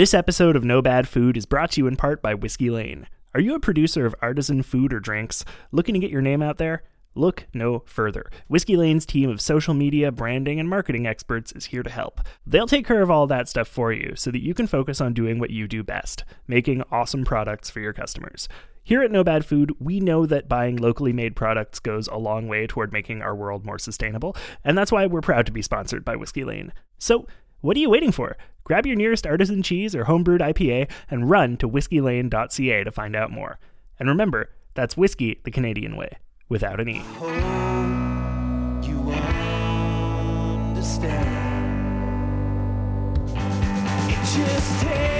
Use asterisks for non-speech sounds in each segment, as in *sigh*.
This episode of No Bad Food is brought to you in part by Whiskey Lane. Are you a producer of artisan food or drinks looking to get your name out there? Look no further. Whiskey Lane's team of social media, branding, and marketing experts is here to help. They'll take care of all that stuff for you so that you can focus on doing what you do best making awesome products for your customers. Here at No Bad Food, we know that buying locally made products goes a long way toward making our world more sustainable, and that's why we're proud to be sponsored by Whiskey Lane. So, what are you waiting for? Grab your nearest artisan cheese or homebrewed IPA and run to whiskeylane.ca to find out more. And remember, that's whiskey the Canadian way, without an E. It just takes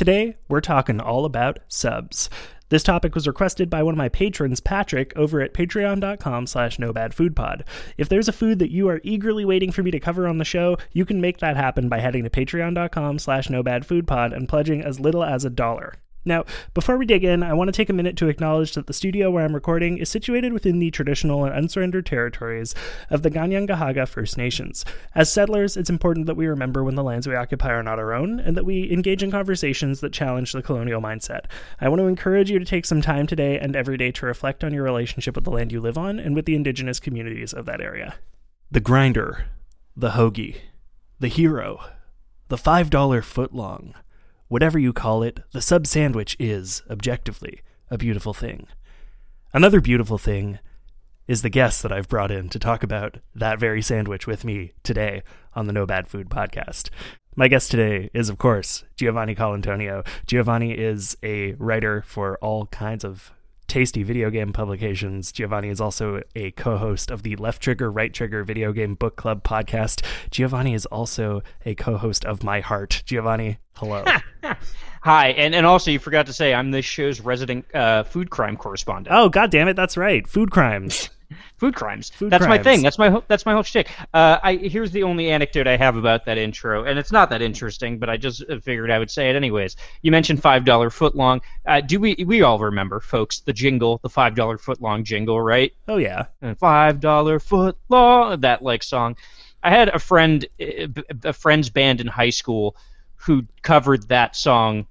Today, we're talking all about subs. This topic was requested by one of my patrons, Patrick, over at patreon.com slash nobadfoodpod. If there's a food that you are eagerly waiting for me to cover on the show, you can make that happen by heading to patreon.com slash nobadfoodpod and pledging as little as a dollar. Now, before we dig in, I want to take a minute to acknowledge that the studio where I'm recording is situated within the traditional and unsurrendered territories of the Kanien'kehá:ka First Nations. As settlers, it's important that we remember when the lands we occupy are not our own, and that we engage in conversations that challenge the colonial mindset. I want to encourage you to take some time today and every day to reflect on your relationship with the land you live on and with the indigenous communities of that area. The grinder, the hoagie, the hero, the $5 footlong. Whatever you call it, the sub sandwich is, objectively, a beautiful thing. Another beautiful thing is the guest that I've brought in to talk about that very sandwich with me today on the No Bad Food podcast. My guest today is, of course, Giovanni Colantonio. Giovanni is a writer for all kinds of tasty video game publications. Giovanni is also a co host of the Left Trigger, Right Trigger Video Game Book Club podcast. Giovanni is also a co host of My Heart. Giovanni, hello. *laughs* Hi, and, and also you forgot to say I'm this show's resident uh, food crime correspondent. oh, god damn it, that's right. Food crimes. *laughs* *laughs* Food crimes. Food that's my thing. That's my whole, that's my whole shtick. Uh, I here's the only anecdote I have about that intro, and it's not that interesting, but I just uh, figured I would say it anyways. You mentioned five dollar footlong. Uh, do we we all remember, folks, the jingle, the five dollar footlong jingle, right? Oh, yeah. and five dollar foot long that like song i had a friend eh, a friend's band in high school who covered that song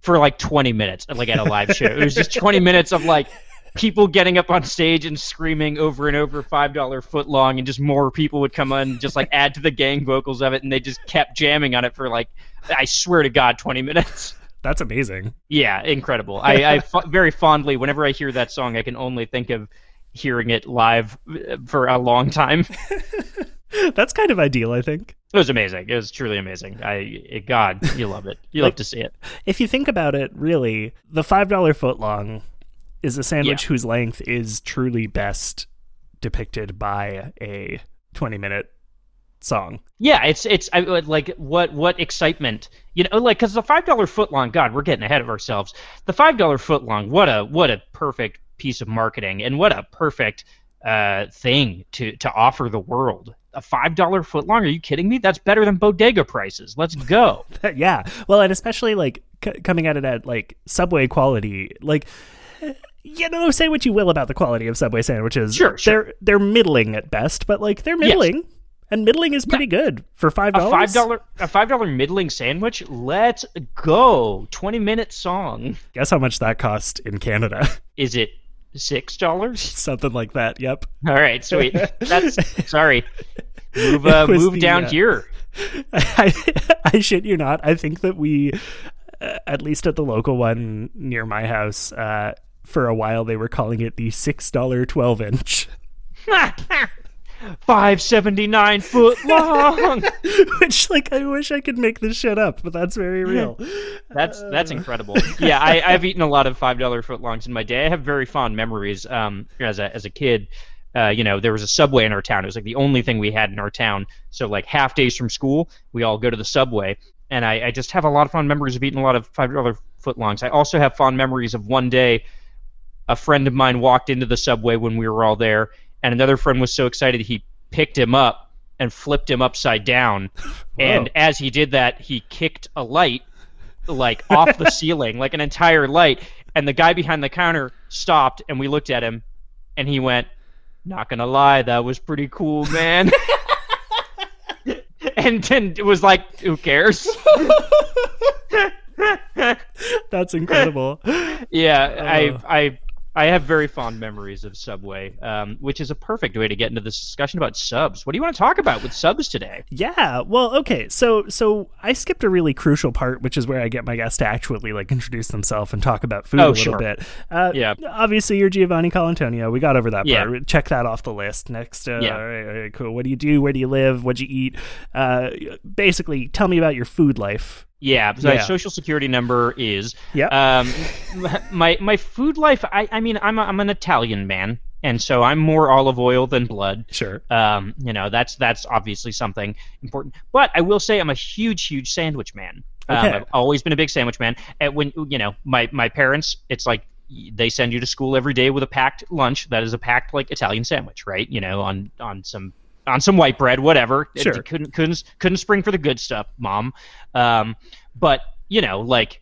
for like 20 minutes like at a live show it was just 20 minutes of like people getting up on stage and screaming over and over five dollar foot long and just more people would come on and just like add to the gang vocals of it and they just kept jamming on it for like i swear to god 20 minutes That's amazing. yeah, incredible. I, I *laughs* very fondly, whenever I hear that song, I can only think of hearing it live uh, for a long time. *laughs* That's kind of ideal, I think. It was amazing. It was truly amazing. I, it, God, you love it. You Like- love to see it. If you think about it, really, the $5 footlong is a sandwich Yeah. whose length is truly best depicted by a 20 minute song. Yeah, it's it's I, like what what excitement you know like because the five dollar foot long. God, we're getting ahead of ourselves. The five dollar foot long. What a what a perfect piece of marketing and what a perfect uh, thing to to offer the world. A five dollar foot long? Are you kidding me? That's better than bodega prices. Let's go. *laughs* yeah. Well, and especially like c- coming at it at like Subway quality, like you know, say what you will about the quality of Subway sandwiches. Sure, sure. They're they're middling at best, but like they're middling. And middling is pretty good for five a dollars. five dollar a five dollar middling sandwich. Let's go. Twenty minute song. Guess how much that cost in Canada? *laughs* Is it six dollars? Something like that. Yep. All right, sweet. That's *laughs* sorry. Move uh, move the, down uh, here. *laughs* I, I shit you not. I think that we uh, at least at the local one near my house, uh, for a while they were calling it the six dollar twelve inch, *laughs* Five seventy nine foot long. *laughs* which like I wish I could make this shit up, but that's very real. That's that's incredible. Yeah, I, I've eaten a lot of five dollar footlongs in my day. I have very fond memories. Um, as a as a kid, uh, you know, there was a subway in our town. It was like the only thing we had in our town. So like half days from school, we all go to the subway, and I, I just have a lot of fond memories of eating a lot of five dollar footlongs. I also have fond memories of one day, a friend of mine walked into the subway when we were all there, and another friend was so excited he picked him up and flipped him upside down, *laughs* and as he did that, he kicked a light like off the *laughs* ceiling, like an entire light. And the guy behind the counter stopped, and we looked at him, and he went, "Not gonna lie, that was pretty cool, man." *laughs* and then it was like, "Who cares?" That's incredible. yeah, Oh. I uh. I I have very fond memories of Subway, um, which is a perfect way to get into this discussion about subs. What do you want to talk about with subs today? Yeah. Well, okay. So so I skipped a really crucial part, which is where I get my guest to actually like introduce themselves and talk about food Oh, a little sure. bit. Uh, Yeah. Obviously, you're Giovanni Colantonio. We got over that Yeah. part. Check that off the list. Next. Uh, Yeah. All right, all right, cool. What do you do? Where do you live? What do you eat? Uh, basically, tell me about your food life. Yeah, so my social security number is. Yeah. Um, my my food life. I I mean, I'm a, I'm an Italian man, and so I'm more olive oil than blood. Sure. Um, you know, that's that's obviously something important. But I will say I'm a huge, huge sandwich man. Um, Okay. I've always been a big sandwich man. And when you know, my my parents, it's like they send you to school every day with a packed lunch that is a packed like Italian sandwich, right? You know, on on some on some white bread, whatever. It- Sure. couldn't couldn't couldn't spring for the good stuff, mom. Um, but you know, like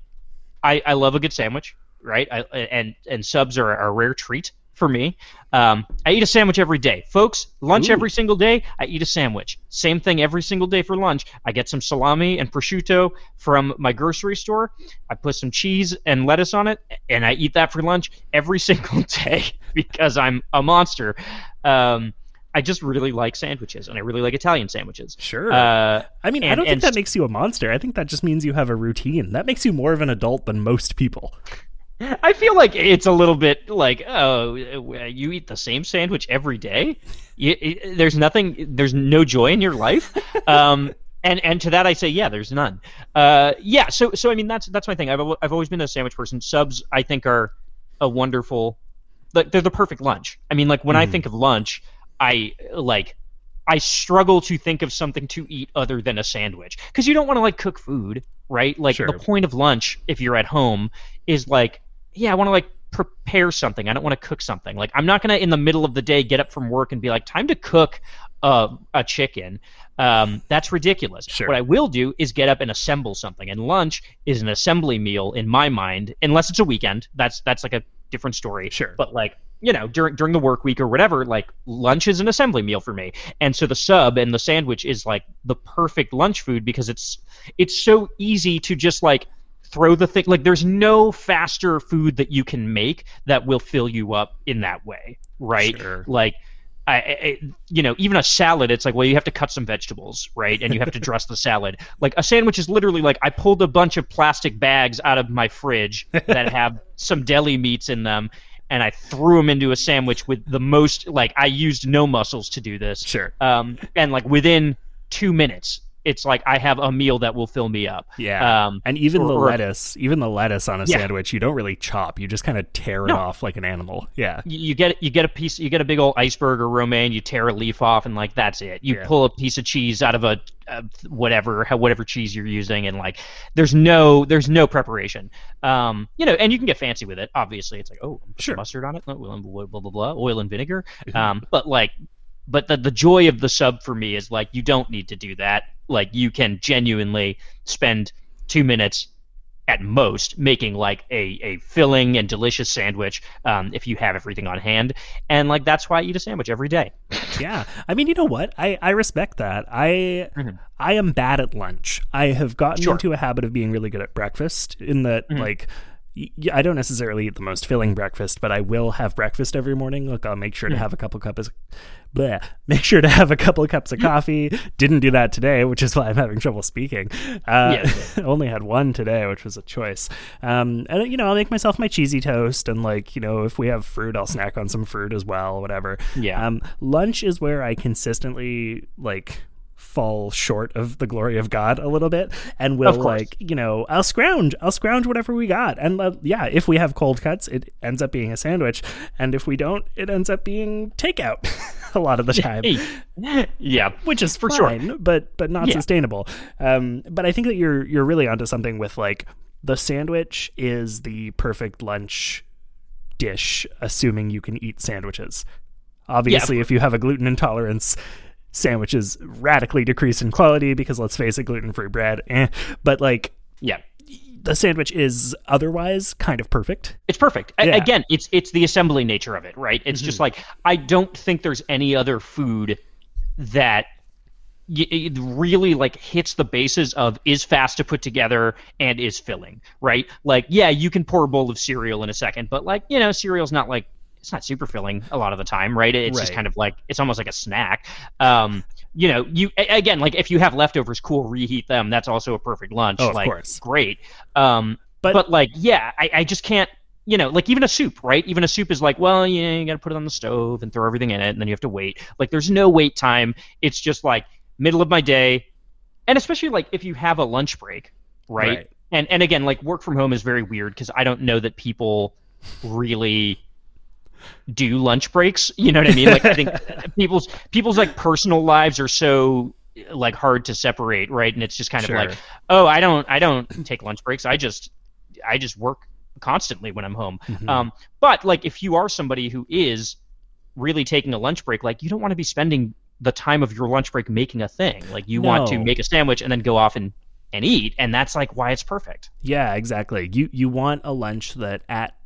I, I love a good sandwich, right? I, and and subs are a rare treat for me. Um, I eat a sandwich every day, folks. Lunch Ooh. every single day. I eat a sandwich. Same thing every single day for lunch. I get some salami and prosciutto from my grocery store. I put some cheese and lettuce on it, and I eat that for lunch every *laughs* single day because I'm a monster. Um, I just really like sandwiches, and I really like Italian sandwiches. Sure. Uh, I mean, I don't think that makes you a monster. I think that just means you have a routine. That makes you more of an adult than most people. I feel like it's a little bit like, oh, you eat the same sandwich every day. You, it- there's nothing, there's no joy in your life. *laughs* Um, and and to that I say, yeah, there's none. Uh, yeah. So so I mean that's that's my thing. I've I've always been a sandwich person. Subs I think are a wonderful, like they're the perfect lunch. I mean like when I think of lunch, I like. I struggle to think of something to eat other than a sandwich because you don't want to like cook food, right? Like Sure. the point of lunch, if you're at home, is like, yeah, I want to like prepare something. I don't want to cook something. Like I'm not gonna in the middle of the day get up from work and be like, time to cook uh, a chicken. Um, that's ridiculous. Sure. What I will do is get up and assemble something. And lunch is an assembly meal in my mind, unless it's a weekend. That's that's like a different story. Sure. But like you know during during the work week or whatever, like lunch is an assembly meal for me. And so the sub and the sandwich is like the perfect lunch food because it's it's so easy to just like throw the thing like there's no faster food that you can make that will fill you up in that way right Sure. like I, I, you know, even a salad, it's like, well, you have to cut some vegetables, right? And you have to *laughs* dress the salad. Like a sandwich is literally like I pulled a bunch of plastic bags out of my fridge that *laughs* have some deli meats in them, and I threw them into a sandwich with the most like I used no muscles to do this. Sure. Um, and like within two minutes, it's like I have a meal that will fill me up. Yeah. Um, and even or- the lettuce, even the lettuce on a Yeah. sandwich, you don't really chop. You just kind of tear it No. off like an animal. Yeah. you you get you get a piece you get a big old iceberg or romaine you tear a leaf off and like that's it you Yeah. pull a piece of cheese out of a, a whatever whatever cheese you're using and like there's no there's no preparation um you know and you can get fancy with it obviously it's like oh Sure. mustard on it oh, well, blah, blah blah blah oil and vinegar Mm-hmm. um but like but the, the joy of the sub for me is like you don't need to do that like you can genuinely spend two minutes at most making like a, a filling and delicious sandwich um, if you have everything on hand and like that's why i eat a sandwich every day *laughs* yeah. I mean, you know what? I, I respect that. I Mhm. I am bad at lunch. I have gotten Sure. into a habit of being really good at breakfast in that Mhm. like I don't necessarily eat the most filling breakfast, but I will have breakfast every morning. Look, I'll make sure to have a couple cups, bleh, make sure to have a couple of cups of coffee. Didn't do that today, which is why I'm having trouble speaking. Uh, *laughs* only had one today, which was a choice. Um, and you know, I'll make myself my cheesy toast, and like you know, if we have fruit, I'll snack on some fruit as well, whatever. Yeah. Um, lunch is where I consistently like fall short of the glory of God a little bit and we'll like you know I'll scrounge I'll scrounge whatever we got and uh, yeah if we have cold cuts it ends up being a sandwich and if we don't it ends up being takeout *laughs* a lot of the time *laughs* yeah. which is For for sure. but but not Yeah. sustainable. Um, but I think that you're you're really onto something with like the sandwich is the perfect lunch dish, assuming you can eat sandwiches. Obviously, if you have a gluten intolerance, sandwiches radically decrease in quality because let's face it, gluten free bread. Eh. But like Yeah. the sandwich is otherwise kind of perfect. It's perfect. Yeah. Again, it's it's the assembly nature of it, right? It's just like I don't think there's any other food that y- it really like hits the bases of is fast to put together and is filling, right? Like, yeah, you can pour a bowl of cereal in a second, but like, you know, cereal's not like it's not super filling a lot of the time, right? It's just kind of like it's almost like a snack. Um, you know, you again, like if you have leftovers, cool, reheat them. That's also a perfect lunch. Oh, of like, course. great. Um, But- but, like, yeah, I, I just can't. You know, like even a soup, right? Even a soup is like, well, you know, you got to put it on the stove and throw everything in it, and then you have to wait. Like, there's no wait time. It's just like middle of my day, and especially like if you have a lunch break, right? Right. And and again, like work from home is very weird because I don't know that people really do lunch breaks. You know what I mean? Like I think *laughs* people's people's like personal lives are so like hard to separate, right? And it's just kind Sure. of like, oh, I don't I don't take lunch breaks. I just I just work constantly when I'm home. Mhm. Um, but like if you are somebody who is really taking a lunch break, like you don't want to be spending the time of your lunch break making a thing. Like you want to make a sandwich and then go off and and eat, and that's like why it's perfect. Yeah, exactly. You you want a lunch that at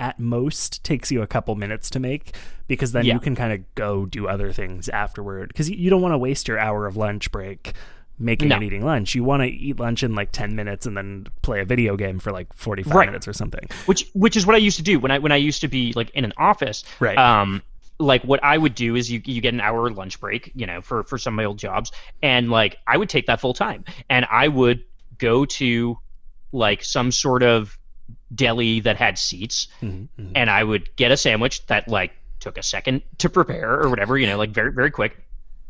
at most takes you a couple minutes to make because then Yeah. you can kind of go do other things afterward because you, don't want to waste your hour of lunch break making No. and eating lunch. You want to eat lunch in like 10 minutes and then play a video game for like 45 Right. minutes or something. which which is what I used to do when I when I used to be like in an office. Right. Um, like what I would do is you you get an hour lunch break, you know, for for some of my old jobs, and like I would take that full time, and I would go to like some sort of deli that had seats, Mhm, mhm. and I would get a sandwich that like took a second to prepare or whatever, you know, like very very quick.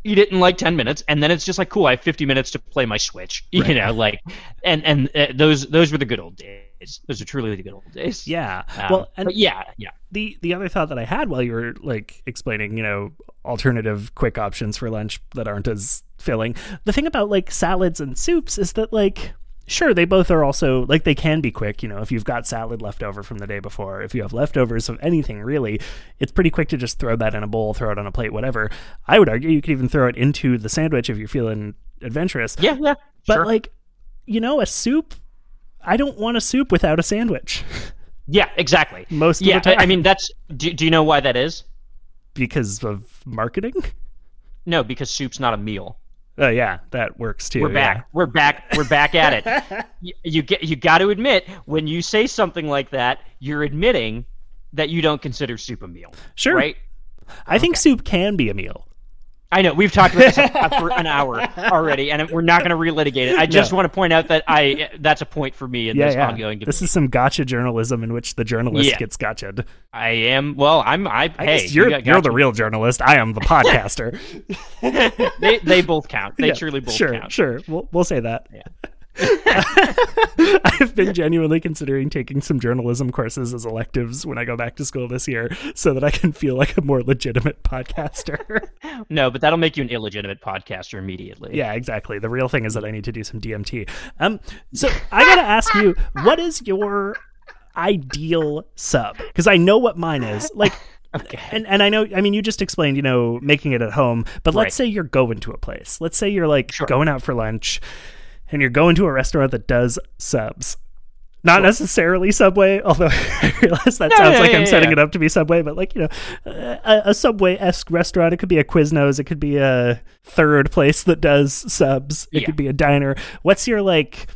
Eat it in like ten minutes, and then it's just like cool. I have fifty minutes to play my Switch, *laughs* you Right. know, like, and and uh, those those were the good old days. Those are truly the good old days. Yeah. Um, well, and yeah, yeah, the the other thought that I had while you were like explaining, you know, alternative quick options for lunch that aren't as filling. The thing about like salads and soups is that like sure they both are also like they can be quick, you know, if you've got salad left over from the day before, if you have leftovers of anything really, it's pretty quick to just throw that in a bowl, throw it on a plate, whatever. I would argue you could even throw it into the sandwich if you're feeling adventurous. yeah, yeah. But sure. like, you know, a soup I don't want a soup without a sandwich *laughs* yeah, exactly. most of Yeah, I mean that's. Do, do you know why that is? because of marketing. No, because soup's not a meal. Oh yeah, that works too. We're yeah. back. We're back. We're back at it. *laughs* you, you get. You got to admit when you say something like that, you're admitting that you don't consider soup a meal, Sure. right? I think soup can be a meal. I know we've talked about this *laughs* for an hour already, and we're not going to relitigate it. I just No. want to point out that I that's a point for me in Yeah, this yeah. ongoing debate. This is some gotcha journalism in which the journalist Yeah. gets gotcha'd. I am well. I'm. I, I hey, you're you you're the real journalist. I am the podcaster. *laughs* They they both count. They Yeah, truly both sure, count. Sure, we'll we'll say that. *laughs* I've been genuinely considering taking some journalism courses as electives when I go back to school this year, so that I can feel like a more legitimate podcaster. *laughs* No, but that'll make you an illegitimate podcaster immediately. Yeah, exactly. The real thing is that I need to do some DMT. Um, so I gotta ask you, what is your ideal sub? Because I know what mine is. Like, *laughs* Okay. and and I know. I mean, you just explained, you know, making it at home. But let's Right. say you're going to a place. Let's say you're like Sure. going out for lunch, and you're going to a restaurant that does subs. Not necessarily Subway, *laughs* although I realize that No, sounds yeah, like yeah, I'm setting yeah. it up to be Subway, but like, you know, uh, a, a Subway esque restaurant. It could be a Quiznos. It could be a third place that does subs. It Yeah. could be a diner. What's your like,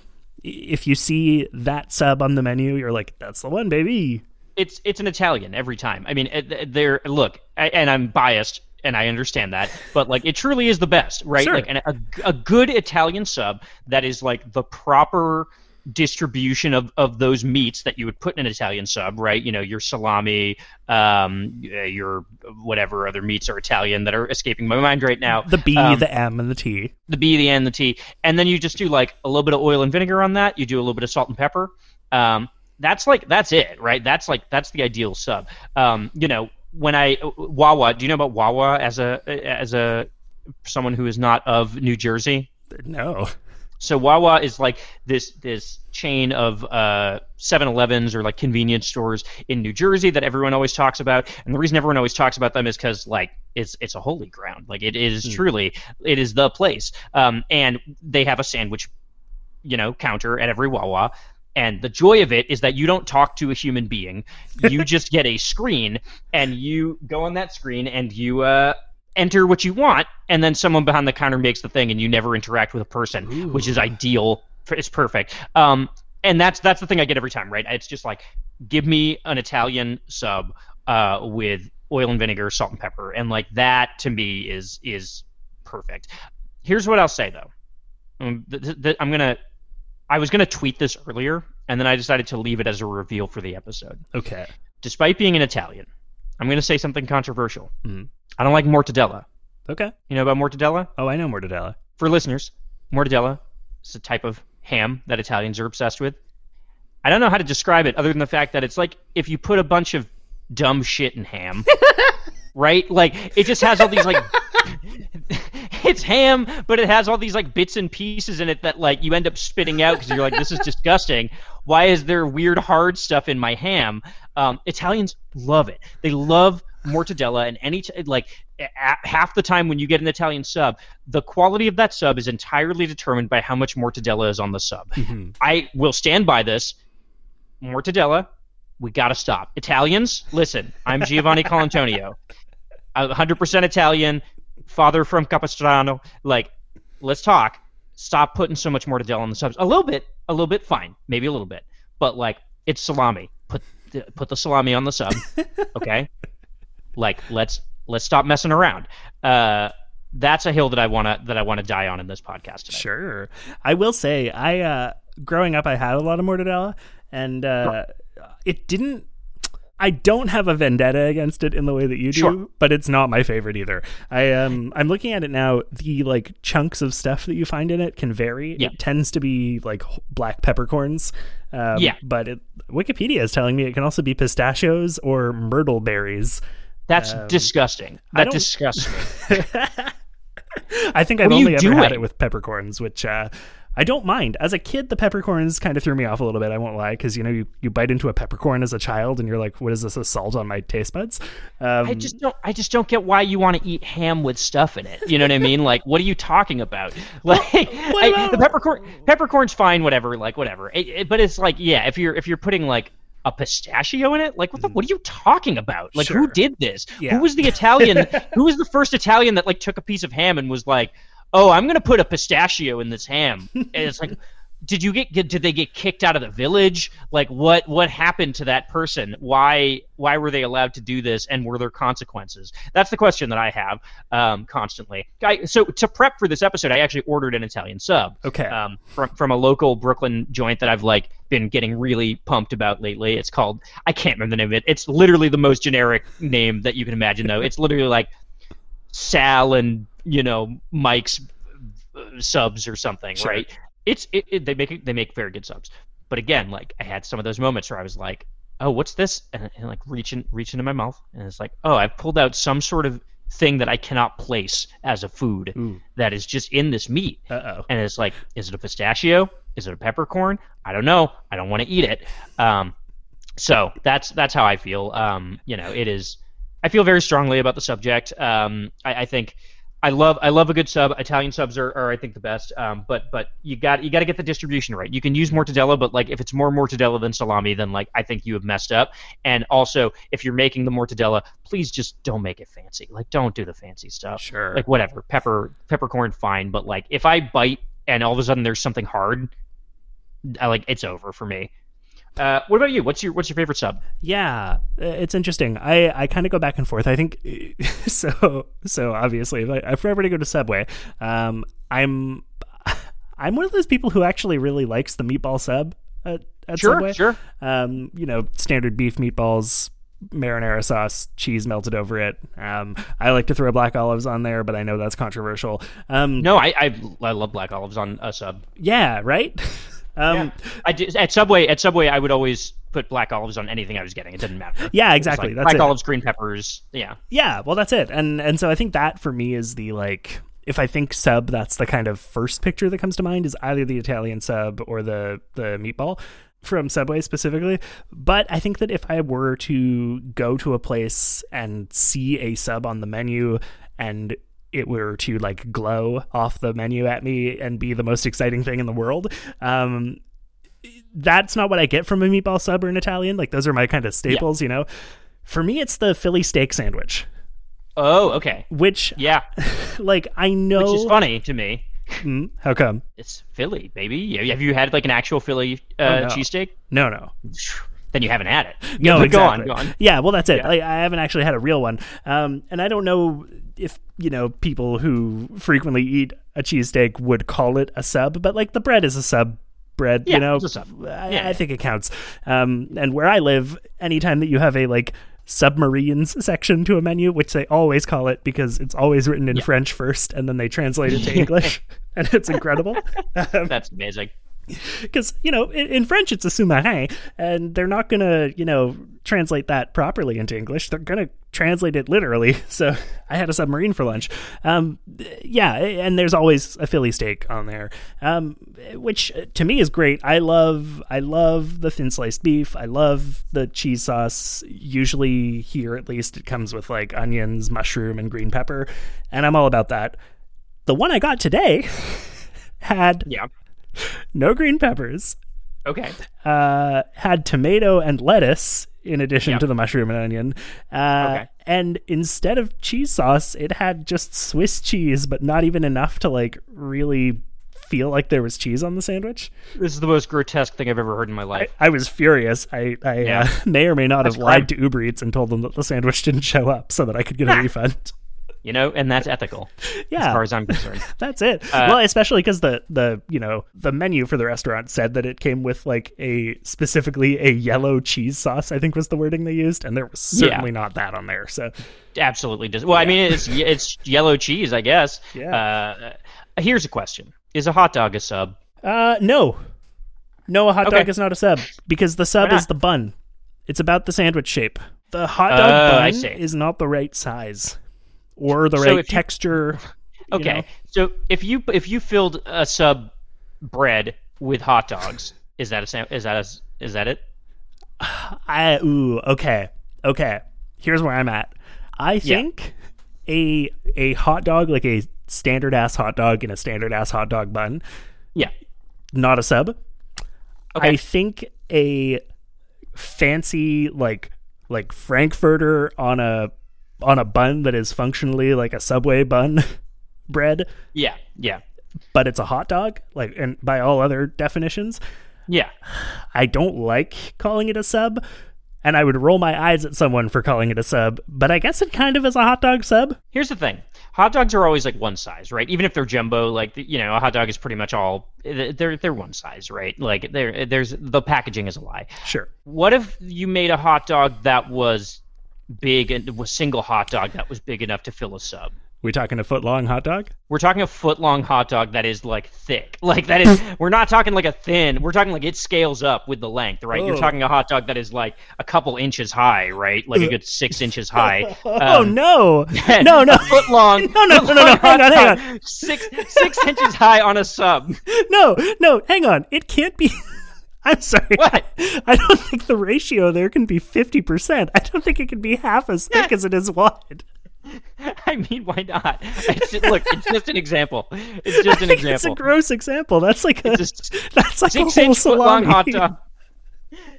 if you see that sub on the menu, you're like, that's the one, baby. it's it's an Italian every time. I mean, uh, it- they're look, I- and I'm biased, and I understand that, but like it truly is the best, right? Sure. Like an, a a good Italian sub that is like the proper distribution of, of those meats that you would put in an Italian sub, right? You know, your salami, um, your whatever other meats are Italian that are escaping my mind right now. The B, Um, the M, and the T. the B, the N, the T, and then you just do like a little bit of oil and vinegar on that. You do a little bit of salt and pepper. Um, that's like that's it, right? That's like that's the ideal sub. Um, you know, when I Wawa, do you know about Wawa as a as a someone who is not of New Jersey? No. So Wawa is like this this chain of uh, 7-Elevens or like convenience stores in New Jersey that everyone always talks about. And the reason everyone always talks about them is because like it's it's a holy ground. Like it is truly it is the place. Um, and they have a sandwich, you know, counter at every Wawa. And the joy of it is that you don't talk to a human being. You *laughs* just get a screen, and you go on that screen, and you uh, enter what you want, and then someone behind the counter makes the thing, and you never interact with a person, which is ideal. It's perfect. Um, and that's that's the thing I get every time, right? It's just like, give me an Italian sub uh, with oil and vinegar, salt and pepper, and like that to me is is perfect. Here's what I'll say though. Um, th- th- th- I'm gonna. I was gonna tweet this earlier, and then I decided to leave it as a reveal for the episode. Okay. Despite being an Italian, I'm gonna say something controversial. Mhm. I don't like mortadella. Okay. You know about mortadella? Oh, I know mortadella. For listeners, mortadella is a type of ham that Italians are obsessed with. I don't know how to describe it other than the fact that it's like if you put a bunch of dumb shit in ham, *laughs* right? Like it just has all these like *laughs* *laughs* it's ham, but it has all these like bits and pieces in it that like you end up spitting out because you're like, this is *laughs* disgusting. Why is there weird hard stuff in my ham? Um, Italians love it. They love mortadella, and any t- like a- half the time when you get an Italian sub, the quality of that sub is entirely determined by how much mortadella is on the sub. I will stand by this. Mortadella, we gotta stop. Italians, listen. I'm Giovanni *laughs* Colantonio. I'm 100% Italian, father from Capistrano. Like, let's talk. Stop putting so much mortadella on the subs. A little bit, a little bit, fine, maybe a little bit, but like, it's salami. Put the, put the salami on the sub, *laughs* okay? like, let's let's stop messing around. Uh, that's a hill that I wanna that I wanna die on in this podcast today. Sure. I will say, I uh, growing up, I had a lot of mortadella, and uh, it didn't. I don't have a vendetta against it in the way that you do, Sure. but it's not my favorite either. I um I'm looking at it now. The like chunks of stuff that you find in it can vary. Yeah. It tends to be like black peppercorns. Um, Yeah. But it, Wikipedia is telling me it can also be pistachios or myrtle berries. That's disgusting. Um, I That disgusts *laughs* me. I think I've only ever had it with peppercorns, which uh, I don't mind. As a kid, the peppercorns kind of threw me off a little bit. I won't lie, because you know you, you bite into a peppercorn as a child, and you're like, "What is this assault on my taste buds?" Um, I just don't. I just don't get why you want to eat ham with stuff in it. You know what I mean? Like, what are you talking about? *laughs* *laughs* Like, I- about- the peppercorn, peppercorn's fine, whatever. Like, whatever. It- it- but it's like, yeah, if you're if you're putting like a pistachio in it, like, what the, what are you talking about? Like, Sure. who did this? Yeah. Who was the Italian? *laughs* who was the first Italian that like took a piece of ham and was like, oh, I'm gonna put a pistachio in this ham? *laughs* And it's like. Did you get, get? Did they get kicked out of the village? Like, what? What happened to that person? Why? Why were they allowed to do this? And were there consequences? That's the question that I have um, constantly. I, so to prep for this episode, I actually ordered an Italian sub Okay. um, from from a local Brooklyn joint that I've like been getting really pumped about lately. It's called I can't remember the name of it. It's literally the most generic name that you can imagine, though. It's literally like Sal and you know Mike's subs or something, Sure. right? It's it, it, they make they make very good subs. But again, like I had some of those moments where I was like, "Oh, what's this?" and, and like reaching reaching into my mouth, and it's like, "Oh, I've pulled out some sort of thing that I cannot place as a food Ooh. that is just in this meat." Uh oh. and it's like, is it a pistachio? Is it a peppercorn? I don't know. I don't want to eat it. Um, so that's that's how I feel. Um, you know, it is. I feel very strongly about the subject. Um, I, I think I love I love a good sub. Italian subs are, are I think the best. Um, but but you got you got to get the distribution right. You can use mortadella, but like if it's more mortadella than salami, then like I think you have messed up. And also, if you're making the mortadella, please just don't make it fancy. Like don't do the fancy stuff Sure. like whatever pepper peppercorn fine but like if i bite and all of a sudden there's something hard I like it's over for me. Uh, what about you? What's your what's your favorite sub? Yeah, uh, it's interesting. I, I kind of go back and forth. I think *laughs* so. So obviously, if, I, if I ever to go to Subway, um, I'm *laughs* I'm one of those people who actually really likes the meatball sub at, at Sure, Subway. sure. Um, you know, standard beef meatballs, marinara sauce, cheese melted over it. Um, I like to throw black olives on there, but I know that's controversial. Um, No, I I, I love black olives on a sub. yeah, right. *laughs* um, Yeah. I did, at Subway. At Subway, I would always put black olives on anything I was getting. It didn't matter. yeah, exactly. like that's black it. olives, green peppers. Yeah. Yeah, well, that's it. And and so I think that for me is the like if I think sub, that's the kind of first picture that comes to mind is either the Italian sub or the the meatball from Subway specifically. But I think that if I were to go to a place and see a sub on the menu and it were to like glow off the menu at me and be the most exciting thing in the world, um, that's not what I get from a meatball sub or an Italian. Like those are my kind of staples, you know. For me, it's the Philly steak sandwich, Oh, okay. which Yeah. *laughs* like I know. Which is funny to me. Hmm, how come? It's Philly, baby. Have you had like an actual Philly uh, Oh, no. cheesesteak? No, no, Then you haven't had it. *laughs* no. But exactly. Go on, go on. Yeah, well, that's it. Yeah. Like, I haven't actually had a real one, um, and I don't know if you know people who frequently eat a cheesesteak would call it a sub, but like the bread is a sub bread. Yeah, you know, it's a sub. I, Yeah. I think it counts. Um, and where I live, anytime that you have a like submarines section to a menu, which they always call it because it's always written in French first, and then they translate it to *laughs* English, *laughs* and it's incredible. Um, That's amazing. *laughs* because you know in, in french it's a sous-marin and they're not gonna you know translate that properly into english. They're gonna translate it literally. *laughs* So i had a submarine for lunch. Um yeah and there's always a philly steak on there um which to me is great. I love i love the thin sliced beef. I love the cheese sauce. Usually here at least it comes with like onions mushroom and green pepper and i'm all about that. The one i got today *laughs* had Yeah. *laughs* no green peppers, Okay. uh, had tomato and lettuce in addition Yeah. to the mushroom and onion. Uh, Okay. And instead of cheese sauce, it had just Swiss cheese, but not even enough to like really feel like there was cheese on the sandwich. This is the most grotesque thing I've ever heard in my life. I was furious. I, I Yeah. uh, *laughs* may or may not That's have lied to Uber Eats and told them that the sandwich didn't show up so that I could get a refund. You know, and that's ethical Yeah. as far as I'm concerned. *laughs* That's it. Uh, well, especially because the the you know the menu for the restaurant said that it came with like a specifically a yellow cheese sauce. I think was the wording they used, and there was certainly not that on there. So Absolutely does. Well, I mean, it's it's yellow cheese, I guess. Yeah. Uh, here's a question: Is a hot dog a sub? uh, no, no, a hot dog is not a sub because the sub is the bun. It's about the sandwich shape. The hot dog Oh, I bun is not the right size or the So right you- texture. you *laughs* Okay, know. so if you if you filled a sub bread with hot dogs, is that a is that a, is that it? *sighs* I ooh okay okay. Here's where I'm at. I think a a hot dog like a standard ass hot dog in a standard ass hot dog bun, Yeah. not a sub. Okay. I think a fancy like like frankfurter on a on a bun that is functionally like a subway bun *laughs* bread, yeah. Yeah. but it's a hot dog like and by all other definitions, Yeah. I don't like calling it a sub, and I would roll my eyes at someone for calling it a sub, but I guess it kind of is a hot dog sub. Here's the thing: hot dogs are always like one size, right? Even if they're jumbo, like you know, a hot dog is pretty much all they're they're one size, right? Like there there's the packaging is a lie. Sure. What if you made a hot dog that was big and was single hot dog that was big enough to fill a sub? We talking a foot long hot dog? We're talking a foot long hot dog that is like thick. *laughs* Like that is *laughs* we're not talking like a thin. We're talking like it scales up with the length, right? You're Oh. talking a hot dog that is like a couple inches high, right? Like a good six inches high. *laughs* oh Um, no, no, no, a foot long. No, no, no, no, no, hang on, hang on. Six six inches high on a sub. no, no. Hang on, it can't be. *laughs* I'm sorry. What? *laughs* I don't think the ratio there can be fifty percent. I don't think it can be half as thick as it is wide. *laughs* I mean, why not? It's just, look, it's just an example. It's just an think it's a example. gross example. That's like a that's like six a whole inch foot long hot dog.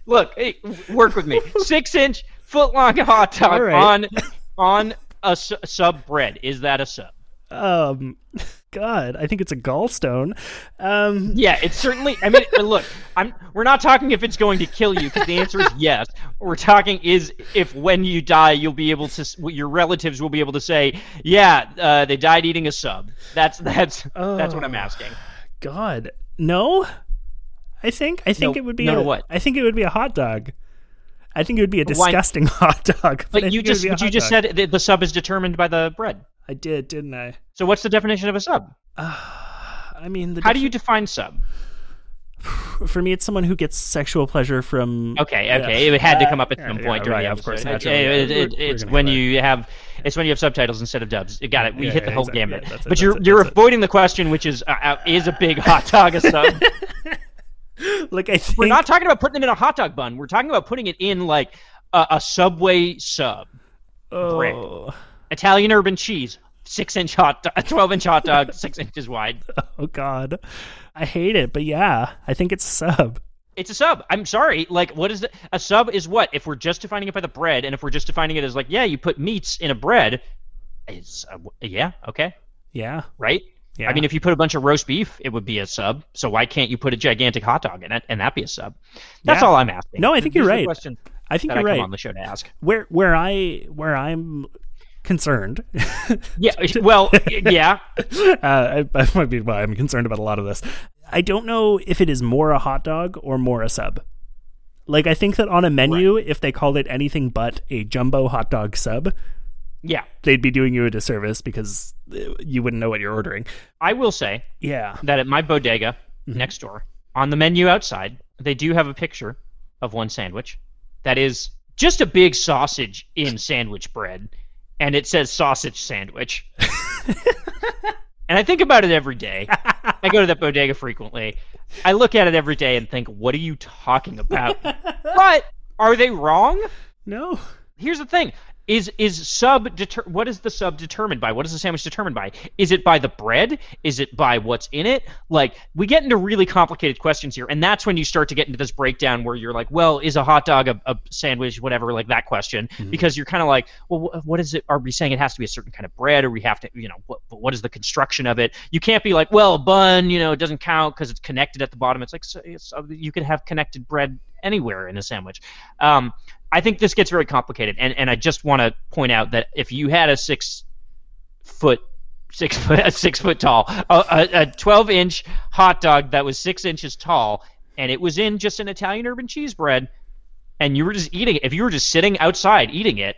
Look, hey, work with me. Six inch foot long hot dog right. on on a su- sub bread. Is that a sub? Um, God, I think it's a gallstone. Um, Yeah, it's certainly. I mean, *laughs* look, I'm. We're not talking if it's going to kill you, because the answer is yes. We're talking is if when you die, you'll be able to. Your relatives will be able to say, "Yeah, uh, they died eating a sub." That's that's that's what I'm Oh. asking. God, no. I think I think No- it would be no a, what? I think it would be a hot dog. I think it would be a why- disgusting *laughs* hot dog. But I you think it would just but you just dog. said the sub is determined by the bread. I did, didn't I? So what's the definition of a sub? *sighs* I mean, the How do you define sub? *sighs* For me, it's someone who gets sexual pleasure from. Okay, Yeah. okay, it had to Uh, come up at yeah, some yeah, point during right, the of course, naturally, it- it- it- it's when you have it's when you have subtitles instead of dubs. You got it. We Yeah, hit the yeah, whole exactly. Yeah, it, but you're you're avoiding the question, which is uh, uh, is a big hot dog a sub? *laughs* *laughs* Like I think We're not talking about putting them in a hot dog bun. We're talking about putting it in like a, a Subway sub, brick. Oh, Italian urban cheese, six inch hot, do- *laughs* twelve inch hot dog, six *laughs* inches wide. oh God, I hate it. But yeah, I think it's a sub. It's a sub. I'm sorry. Like, what is the, a sub? Is what if we're just defining it by the bread, and if we're just defining it as like, yeah, you put meats in a bread. It's uh, yeah, okay, Yeah, right. Yeah. I mean, if you put a bunch of roast beef, it would be a sub. So why can't you put a gigantic hot dog in it and that be a sub? That's Yeah. all I'm asking. No, I think These you're right. Questions I think you're come right. on the show to ask. Where where I where I'm concerned. Yeah. *laughs* Well, yeah. *laughs* uh, I, I might be why I'm concerned about a lot of this. I don't know if it is more a hot dog or more a sub. Like I think that on a menu, if they called it anything but a jumbo hot dog sub, Yeah. they'd be doing you a disservice because you wouldn't know what you're ordering. I will say Yeah. that at my bodega Mm-hmm. next door, on the menu outside, they do have a picture of one sandwich that is just a big sausage in sandwich bread, and it says sausage sandwich. *laughs* and I think about it every day. I go to that bodega frequently. I look at it every day and think, what are you talking about? *laughs* but are they wrong? No. here's the thing is is sub deter- what is the sub determined by? What is the sandwich determined by? Is it by the bread? Is it by what's in it? Like we get into really complicated questions here and that's when you start to get into this breakdown where you're like well is a hot dog a, a sandwich? Whatever like that question. Because you're kind of like well wh- what is it? Are we saying it has to be a certain kind of bread or we have to you know what, what is the construction of it? You can't be like well a bun you know it doesn't count because it's connected at the bottom. It's like so, it's, uh, you could have connected bread anywhere in a sandwich. Um, I think this gets very complicated, and, and I just want to point out that if you had a six foot six *laughs* foot a six foot tall a, a, a twelve inch hot dog that was six inches tall, and it was in just an Italian urban cheese bread, and you were just eating it, if you were just sitting outside eating it,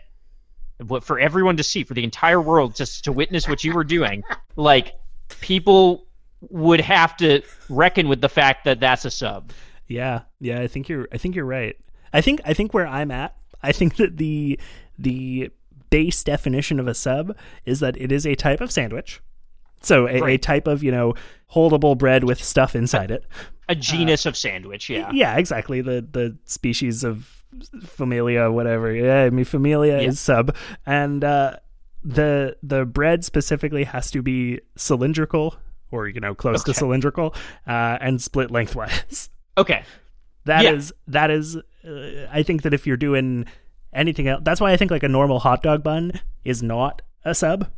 what for everyone to see, for the entire world just to witness what you were doing, *laughs* like people would have to reckon with the fact that that's a sub. Yeah. Yeah, I think you're I think you're right. I think I think where I'm at, I think that the the base definition of a sub is that it is a type of sandwich. So a, a type of, you know, holdable bread with stuff inside it. A genus of sandwich, yeah. Yeah, exactly. The the species of familia, whatever. Yeah, I mean familia Yeah. is sub, and uh, the the bread specifically has to be cylindrical or you know close to cylindrical uh, and split lengthwise. Okay. That Yeah. is that is. Uh, I think that if you're doing anything else, that's why I think like a normal hot dog bun is not a sub.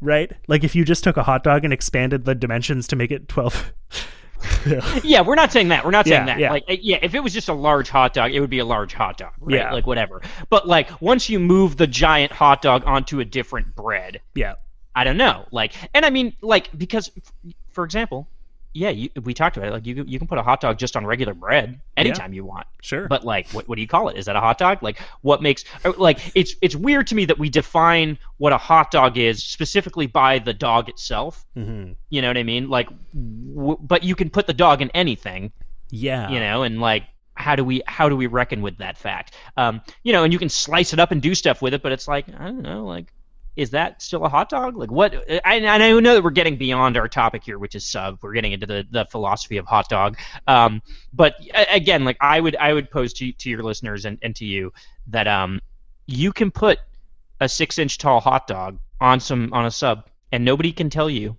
Right? Like if you just took a hot dog and expanded the dimensions to make it 12 *laughs* Yeah, we're not saying that. We're not saying Yeah, that. yeah. Like, yeah, if it was just a large hot dog, it would be a large hot dog, right? Yeah. Like, whatever. But like, once you move the giant hot dog onto a different bread, yeah. I don't know. Like, and I mean, like, because, f- for example, yeah, you, we talked about it. Like, you can- you can put a hot dog just on regular bread anytime you want. Sure. But like, what, what do you call it? Is that a hot dog? Like, what makes like it's it's weird to me that we define what a hot dog is specifically by the dog itself. Mhm. You know what I mean? Like, w- but you can put the dog in anything Yeah. you know and like how do we how do we reckon with that fact um you know and you can slice it up and do stuff with it but it's like i don't know like is that still a hot dog? Like what i, I know that we're getting beyond our topic here which is sub. We're getting into the, the philosophy of hot dog. Um but again like i would i would pose to, to your listeners and, and to you that um you can put a six inch tall hot dog on some on a sub and nobody can tell you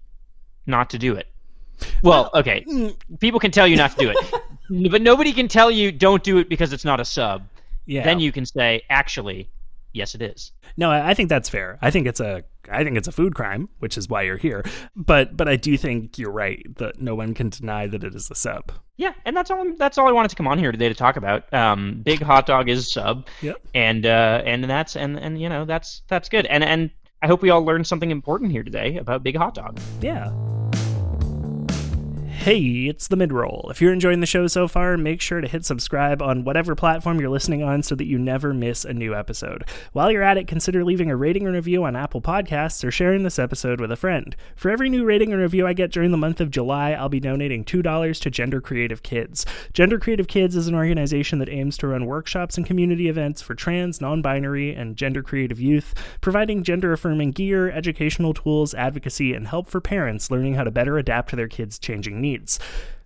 not to do it. Well okay. Mm, people can tell you not to do it, *laughs* but nobody can tell you don't do it because it's not a sub. Yeah. Then you can say, actually, yes, it is. No, I think that's fair. I think it's a I think it's a food crime, which is why you're here. But but I do think you're right that no one can deny that it is a sub. Yeah, and that's all. That's all I wanted to come on here today to talk about. Um, Big Hot Dog is a sub, Yep. and uh, and that's and and you know that's that's good. And and I hope we all learned something important here today about Big Hot Dog. Yeah. Hey, it's the midroll. If you're enjoying the show so far, make sure to hit subscribe on whatever platform you're listening on so that you never miss a new episode. While you're at it, consider leaving a rating and review on Apple Podcasts or sharing this episode with a friend. For every new rating and review I get during the month of July, I'll be donating $2 to Gender Creative Kids. Gender Creative Kids is an organization that aims to run workshops and community events for trans, non binary, and gender creative youth, providing gender affirming gear, educational tools, advocacy, and help for parents learning how to better adapt to their kids' changing needs. It's.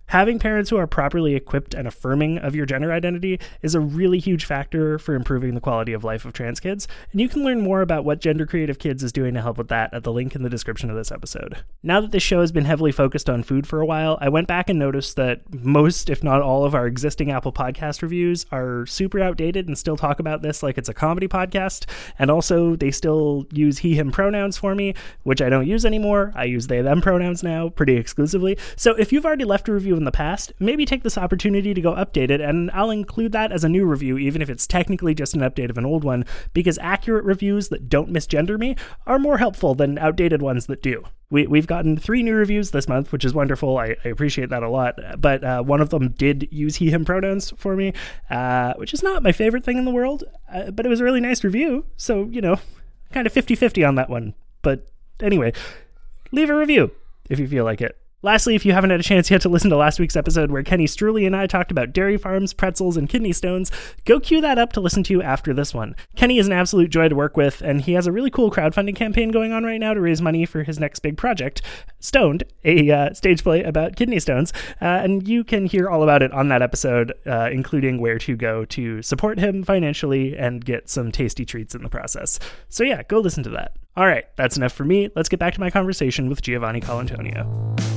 Having parents who are properly equipped and affirming of your gender identity is a really huge factor for improving the quality of life of trans kids, and you can learn more about what Gender Creative Kids is doing to help with that at the link in the description of this episode. Now that this show has been heavily focused on food for a while, I went back and noticed that most, if not all, of our existing Apple Podcast reviews are super outdated and still talk about this like it's a comedy podcast, and also they still use he, him pronouns for me, which I don't use anymore. I use they, them pronouns now pretty exclusively. So if you've already left a review in the past, maybe take this opportunity to go update it, and I'll include that as a new review, even if it's technically just an update of an old one, because accurate reviews that don't misgender me are more helpful than outdated ones that do. We, we've gotten three new reviews this month, which is wonderful. I, I appreciate that a lot. But uh, one of them did use he, him pronouns for me, uh, which is not my favorite thing in the world, uh, but it was a really nice review. So, you know, kind of 50 50 on that one. But anyway, leave a review if you feel like it. Lastly, if you haven't had a chance yet to listen to last week's episode where Kenny Struley and I talked about dairy farms, pretzels, and kidney stones, go cue that up to listen to after this one. Kenny is an absolute joy to work with, and he has a really cool crowdfunding campaign going on right now to raise money for his next big project, Stoned, a uh, stage play about kidney stones. Uh, and you can hear all about it on that episode, uh, including where to go to support him financially and get some tasty treats in the process. So, yeah, go listen to that. All right, that's enough for me. Let's get back to my conversation with Giovanni Colantonio.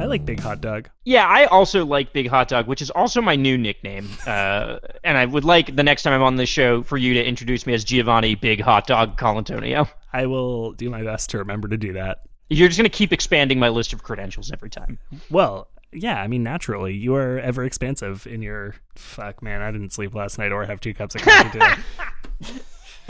I like Big Hot Dog. Yeah, I also like Big Hot Dog, which is also my new nickname. Uh, and I would like the next time I'm on this show for you to introduce me as Giovanni Big Hot Dog Colantonio. I will do my best to remember to do that. You're just going to keep expanding my list of credentials every time. Well, yeah, I mean, naturally, you are ever expansive in your. Fuck, man, I didn't sleep last night or have two cups of coffee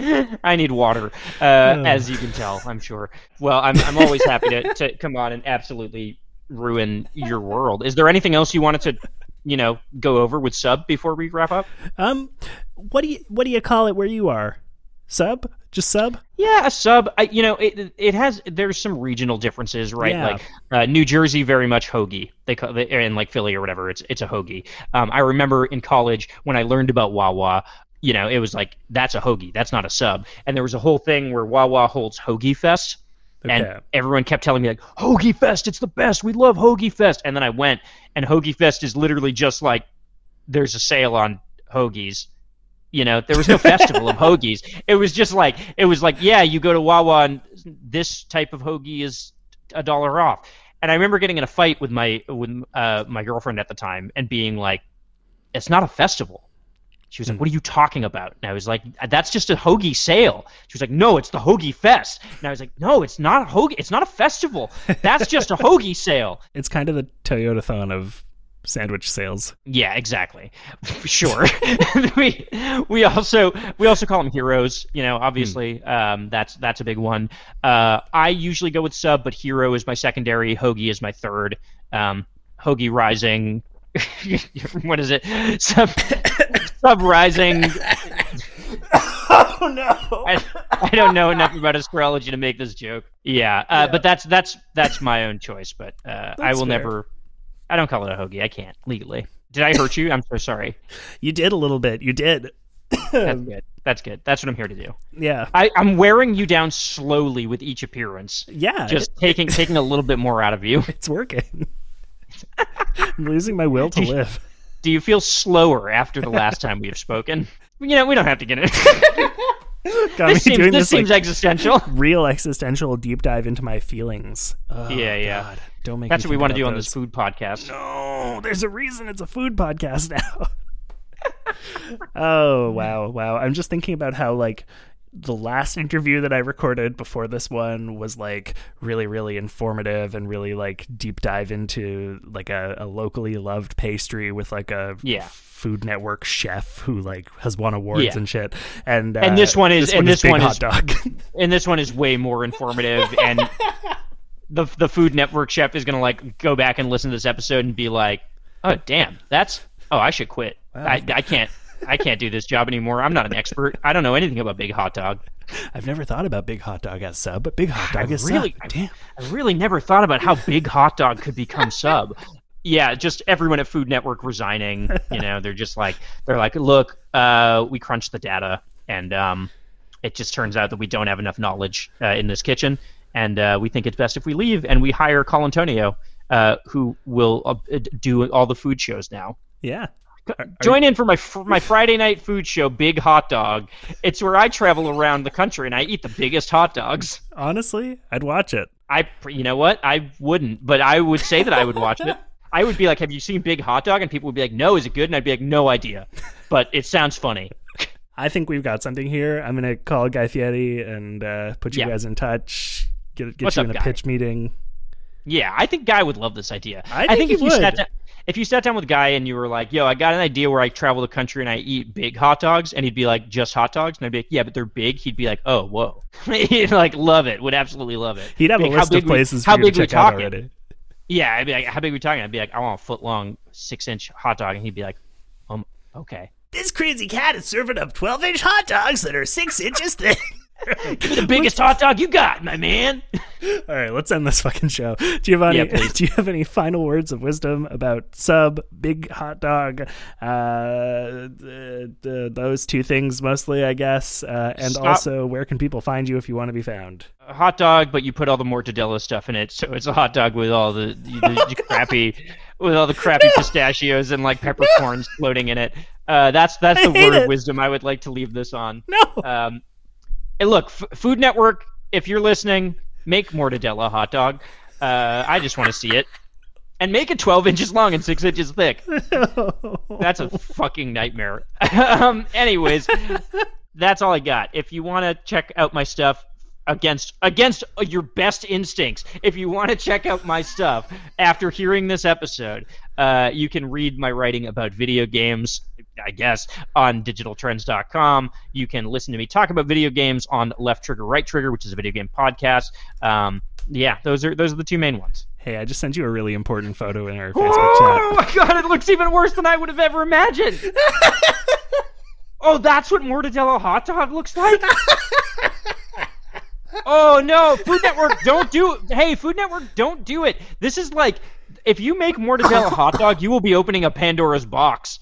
today. *laughs* I need water, uh, as you can tell, I'm sure. Well, I'm, I'm always happy to, to come on and absolutely ruin your world. Is there anything else you wanted to, you know, go over with sub before we wrap up? Um, what do you what do you call it where you are? Sub? Just sub? Yeah, a sub. I, you know, it it has. There's some regional differences, right? Yeah. Like uh, New Jersey, very much hoagie. They call they, and like Philly or whatever. It's it's a hoagie. Um, I remember in college when I learned about Wawa. You know, it was like that's a hoagie. That's not a sub. And there was a whole thing where Wawa holds Hoagie Fest. Okay. And everyone kept telling me like Hoagie Fest, it's the best. We love Hoagie Fest. And then I went, and Hoagie Fest is literally just like there's a sale on hoagies. You know, there was no festival of *laughs* hoagies. It was just like it was like yeah, you go to Wawa and this type of hoagie is a dollar off. And I remember getting in a fight with my with uh, my girlfriend at the time and being like, it's not a festival. She was like, "What are you talking about?" And I was like, "That's just a hoagie sale." She was like, "No, it's the hoagie fest." And I was like, "No, it's not a hoagie. It's not a festival. That's just a hoagie *laughs* sale." It's kind of the Toyotathon of sandwich sales. Yeah, exactly. *laughs* sure. *laughs* we we also we also call them heroes. You know, obviously, um, that's that's a big one. Uh, I usually go with sub, but hero is my secondary. Hoagie is my third. Um, hoagie rising. what is it? Sub sub rising. *laughs* Oh no! I, I don't know enough about astrology to make this joke. Yeah, uh, but that's that's that's my own choice. But uh, I will fair. never. I don't call it a hoagie. I can't legally. Did I hurt you? I'm so sorry. You did a little bit. You did. That's good. That's good. That's what I'm here to do. Yeah. I, I'm wearing you down slowly with each appearance, Yeah. just taking taking a little bit more out of you. it's working. *laughs* I'm losing my will to *laughs* live. Do you feel slower after the last time we have spoken? *laughs* You know, we don't have to get into it. *laughs* Got this seems, doing this this seems like, existential. real existential deep dive into my feelings. Oh, Yeah, yeah. God. Don't make That's what we want to about do on this food podcast. No, there's a reason it's a food podcast *laughs* now. oh wow, wow! I'm just thinking about how like the last interview that I recorded before this one was like really, really informative and really like deep dive into like a, a locally loved pastry with like a Yeah. Food Network chef who like has won awards Yeah. and shit. And uh, And this one is- and this Big one hot is- dog. *laughs* and this one is way more informative *laughs* and the the food network chef is gonna like go back and listen to this episode and be like oh damn that's oh i should quit I, I can't i can't do this job anymore i'm not an expert i don't know anything about big hot dog I've never thought about Big Hot Dog as sub, but Big Hot Dog I is really, sub. Damn. I really never thought about how big hot dog could become sub. Yeah, just everyone at Food Network resigning. You know, they're just like they're like, look, uh, we crunched the data, and um, it just turns out that we don't have enough knowledge uh, in this kitchen, and uh, we think it's best if we leave, and we hire Colantonio, uh, who will uh, do all the food shows now. Yeah. Join in for my my Friday night food show, Big Hot Dog. It's where I travel around the country and I eat the biggest hot dogs. Honestly, I'd watch it. I, you know what? I wouldn't, but I would say that I would watch it. *laughs* I would be like, "Have you seen Big Hot Dog?" And people would be like, "No, is it good?" And I'd be like, "No idea," but it sounds funny. *laughs* I think we've got something here. I'm gonna call Guy Fieri and uh, put you Yeah. guys in touch. Get get What's you up, in a Guy? pitch meeting. Yeah, I think Guy would love this idea. I think he if you would. sat down, if you sat down with Guy and you were like, "Yo, I got an idea where I travel the country and I eat big hot dogs," and he'd be like, "Just hot dogs," and I'd be like, "Yeah, but they're big." He'd be like, "Oh, whoa," *laughs* he'd like love it. Would absolutely love it. He'd have Be a like, "How list of big we- places how you to big we check out talking?" already. Yeah, I'd be like, "How big are we talking?" I'd be like, "I want a foot long, six inch hot dog," and he'd be like, "Um, okay." This crazy cat is serving up 12 inch hot dogs that are six inches thick. *laughs* *laughs* Give me the biggest hot dog you got, my man. All right, let's end this fucking show. Giovanni, Yeah, do you have any final words of wisdom about sub, big hot dog, uh, those two things mostly, I guess, uh, and Stop. also where can people find you if you want to be found? a hot dog, but you put all the mortadella stuff in it, so it's a hot dog with all the, the, the *laughs* crappy, with all the crappy pistachios and like peppercorns floating in it. Uh, that's that's I the word it. of wisdom I would like to leave this on. No. Um, and look, F- Food Network, if you're listening, make mortadella hot dog. Uh, I just want to see it, and make it 12 inches long and six inches thick. *laughs* That's a fucking nightmare. *laughs* um, anyways, that's all I got. If you want to check out my stuff against against your best instincts, if you want to check out my stuff after hearing this episode, uh, you can read my writing about video games. I guess on digitaltrends.com. You can listen to me talk about video games on Left Trigger Right Trigger, which is a video game podcast. Um, yeah, those are those are the two main ones. hey, I just sent you a really important photo in our Facebook Oh chat. my god, it looks even worse than I would have ever imagined. *laughs* oh, that's what mortadella hot dog looks like. *laughs* oh no, Food Network, don't do. Hey, Food Network, don't do it. This is like, if you make mortadella hot dog, you will be opening a Pandora's box.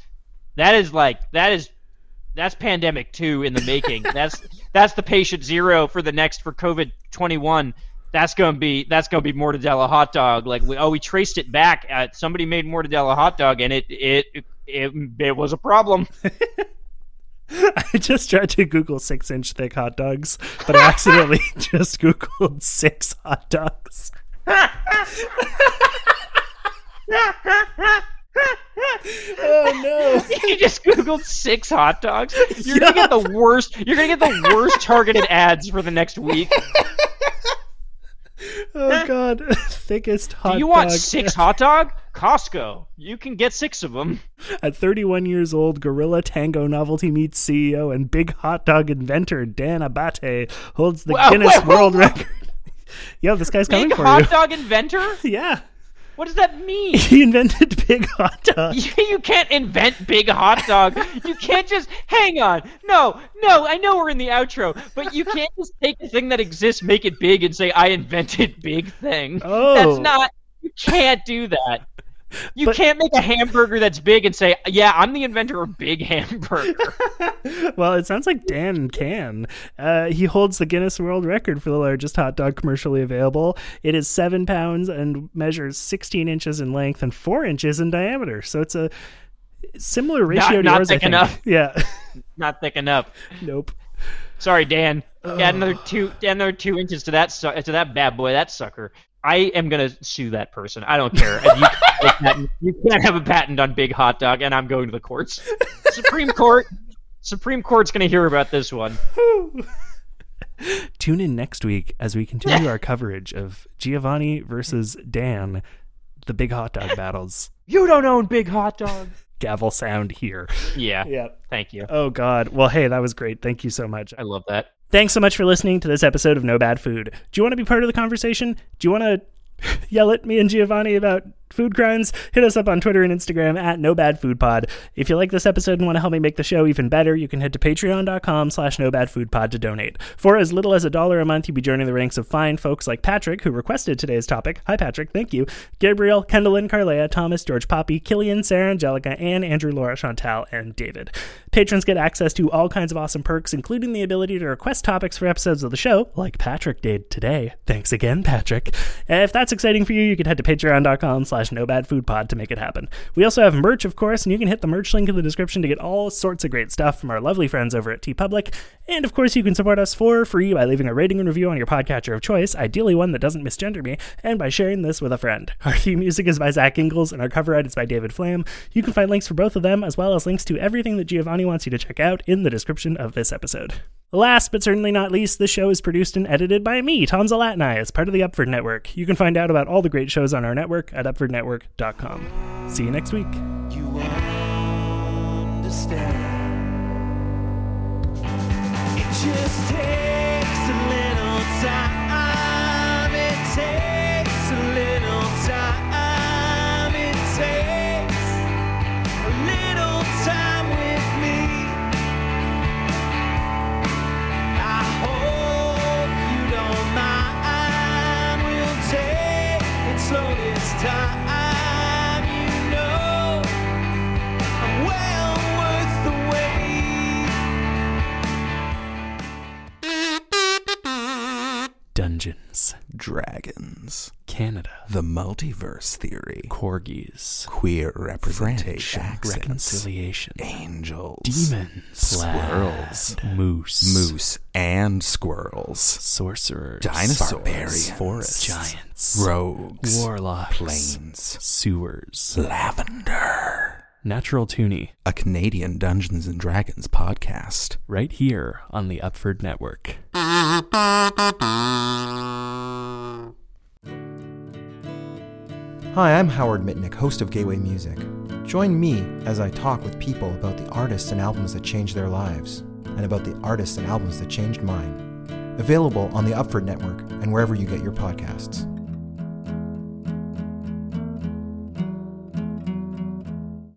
That is like that is. That's pandemic two in the making. That's that's the patient zero for the next for COVID twenty one. That's gonna be that's gonna be mortadella hot dog. Like we, oh we traced it back. At, somebody made mortadella hot dog and it it it, it was a problem. *laughs* *laughs* I just tried to Google six inch thick hot dogs, but I accidentally *laughs* just Googled six hot dogs. oh no. you just googled six hot dogs. You're gonna get the worst. You're gonna get the worst targeted ads for the next week. Oh god. *laughs* Thickest hot Do you want dog. six hot dog? Costco. You can get six of them. At 31 years old, Gorilla Tango Novelty Meats CEO and big hot dog inventor Dan Abate holds the Whoa, Guinness whoa, World whoa. Record. *laughs* Yo, this guy's coming Big for hot dog inventor? *laughs* Yeah. What does that mean? *laughs* He invented big hot dog. You, you can't invent big hot dog. You can't just hang on. No, no. I know we're in the outro, but you can't just take a thing that exists, make it big, and say I invented big thing. Oh. That's not. You can't do that. You But- can't make a hamburger that's big and say, "Yeah, I'm the inventor of big hamburger." *laughs* well, it sounds like Dan can. Uh, he holds the Guinness World Record for the largest hot dog commercially available. It is seven pounds and measures 16 inches in length and four inches in diameter. So it's a similar ratio to not yours. I thick enough. Yeah. not thick enough. nope. Sorry, Dan. Add another two. Add another two inches to that su- to that bad boy. That sucker. I am gonna sue that person. I don't care. You can't, have a patent- you can't have a patent on big hot dog, and I'm going to the courts. Supreme Court. Supreme Court's gonna hear about this one. *laughs* Tune in next week as we continue our coverage of Giovanni versus Dan, the big hot dog battles. You don't own Big Hot Dog. *laughs* Gavel sound here. Yeah. Yep. Thank you. Oh, God. Well, hey, that was great. Thank you so much. I love that. Thanks so much for listening to this episode of No Bad Food. Do you want to be part of the conversation? Do you want to *laughs* yell at me and Giovanni about food crimes? Hit us up on Twitter and Instagram at No Bad Food Pod. If you like this episode and want to help me make the show even better, you can head to patreon.com slash No Bad Food Pod to donate. For as little as a dollar a month, you'll be joining the ranks of fine folks like Patrick, who requested today's topic. Hi, Patrick. Thank you. Gabriel, Kendallin, Carlea, Thomas, George Poppy, Killian, Sarah, Angelica, Anne, Andrew, Laura, Chantal, and David. Patrons get access to all kinds of awesome perks, including the ability to request topics for episodes of the show, like Patrick did today. Thanks again, Patrick. If that's exciting for you, you can head to patreon.com slash nobadfoodpod to make it happen. We also have merch, of course, and you can hit the merch link in the description to get all sorts of great stuff from our lovely friends over at TeePublic. And of course, you can support us for free by leaving a rating and review on your podcatcher of choice, ideally one that doesn't misgender me, and by sharing this with a friend. *laughs* Our theme music is by Zach Ingles, and our cover art is by David Flam. You can find links for both of them, as well as links to everything that Giovanni wants you to check out in the description of this episode. Last but certainly not least, this show is produced and edited by me, Tom Zalatni, as part of the Upford Network. You can find out about all the great shows on our network at upfordnetwork.com. See you next week. You understand. The multiverse theory, corgis, queer French, representation, accents, reconciliation, angels, demons, squirrels, moose, moose and squirrels, sorcerers, Dinosaurs, barbarians, forests, giants, rogues, warlocks, plains, sewers, lavender. natural toonie, A Canadian Dungeons and Dragons podcast. right here on the Upford Network. *laughs* Hi, I'm Howard Mitnick, host of Gateway Music. Join me as I talk with people about the artists and albums that changed their lives, and about the artists and albums that changed mine. Available on the Upford Network and wherever you get your podcasts.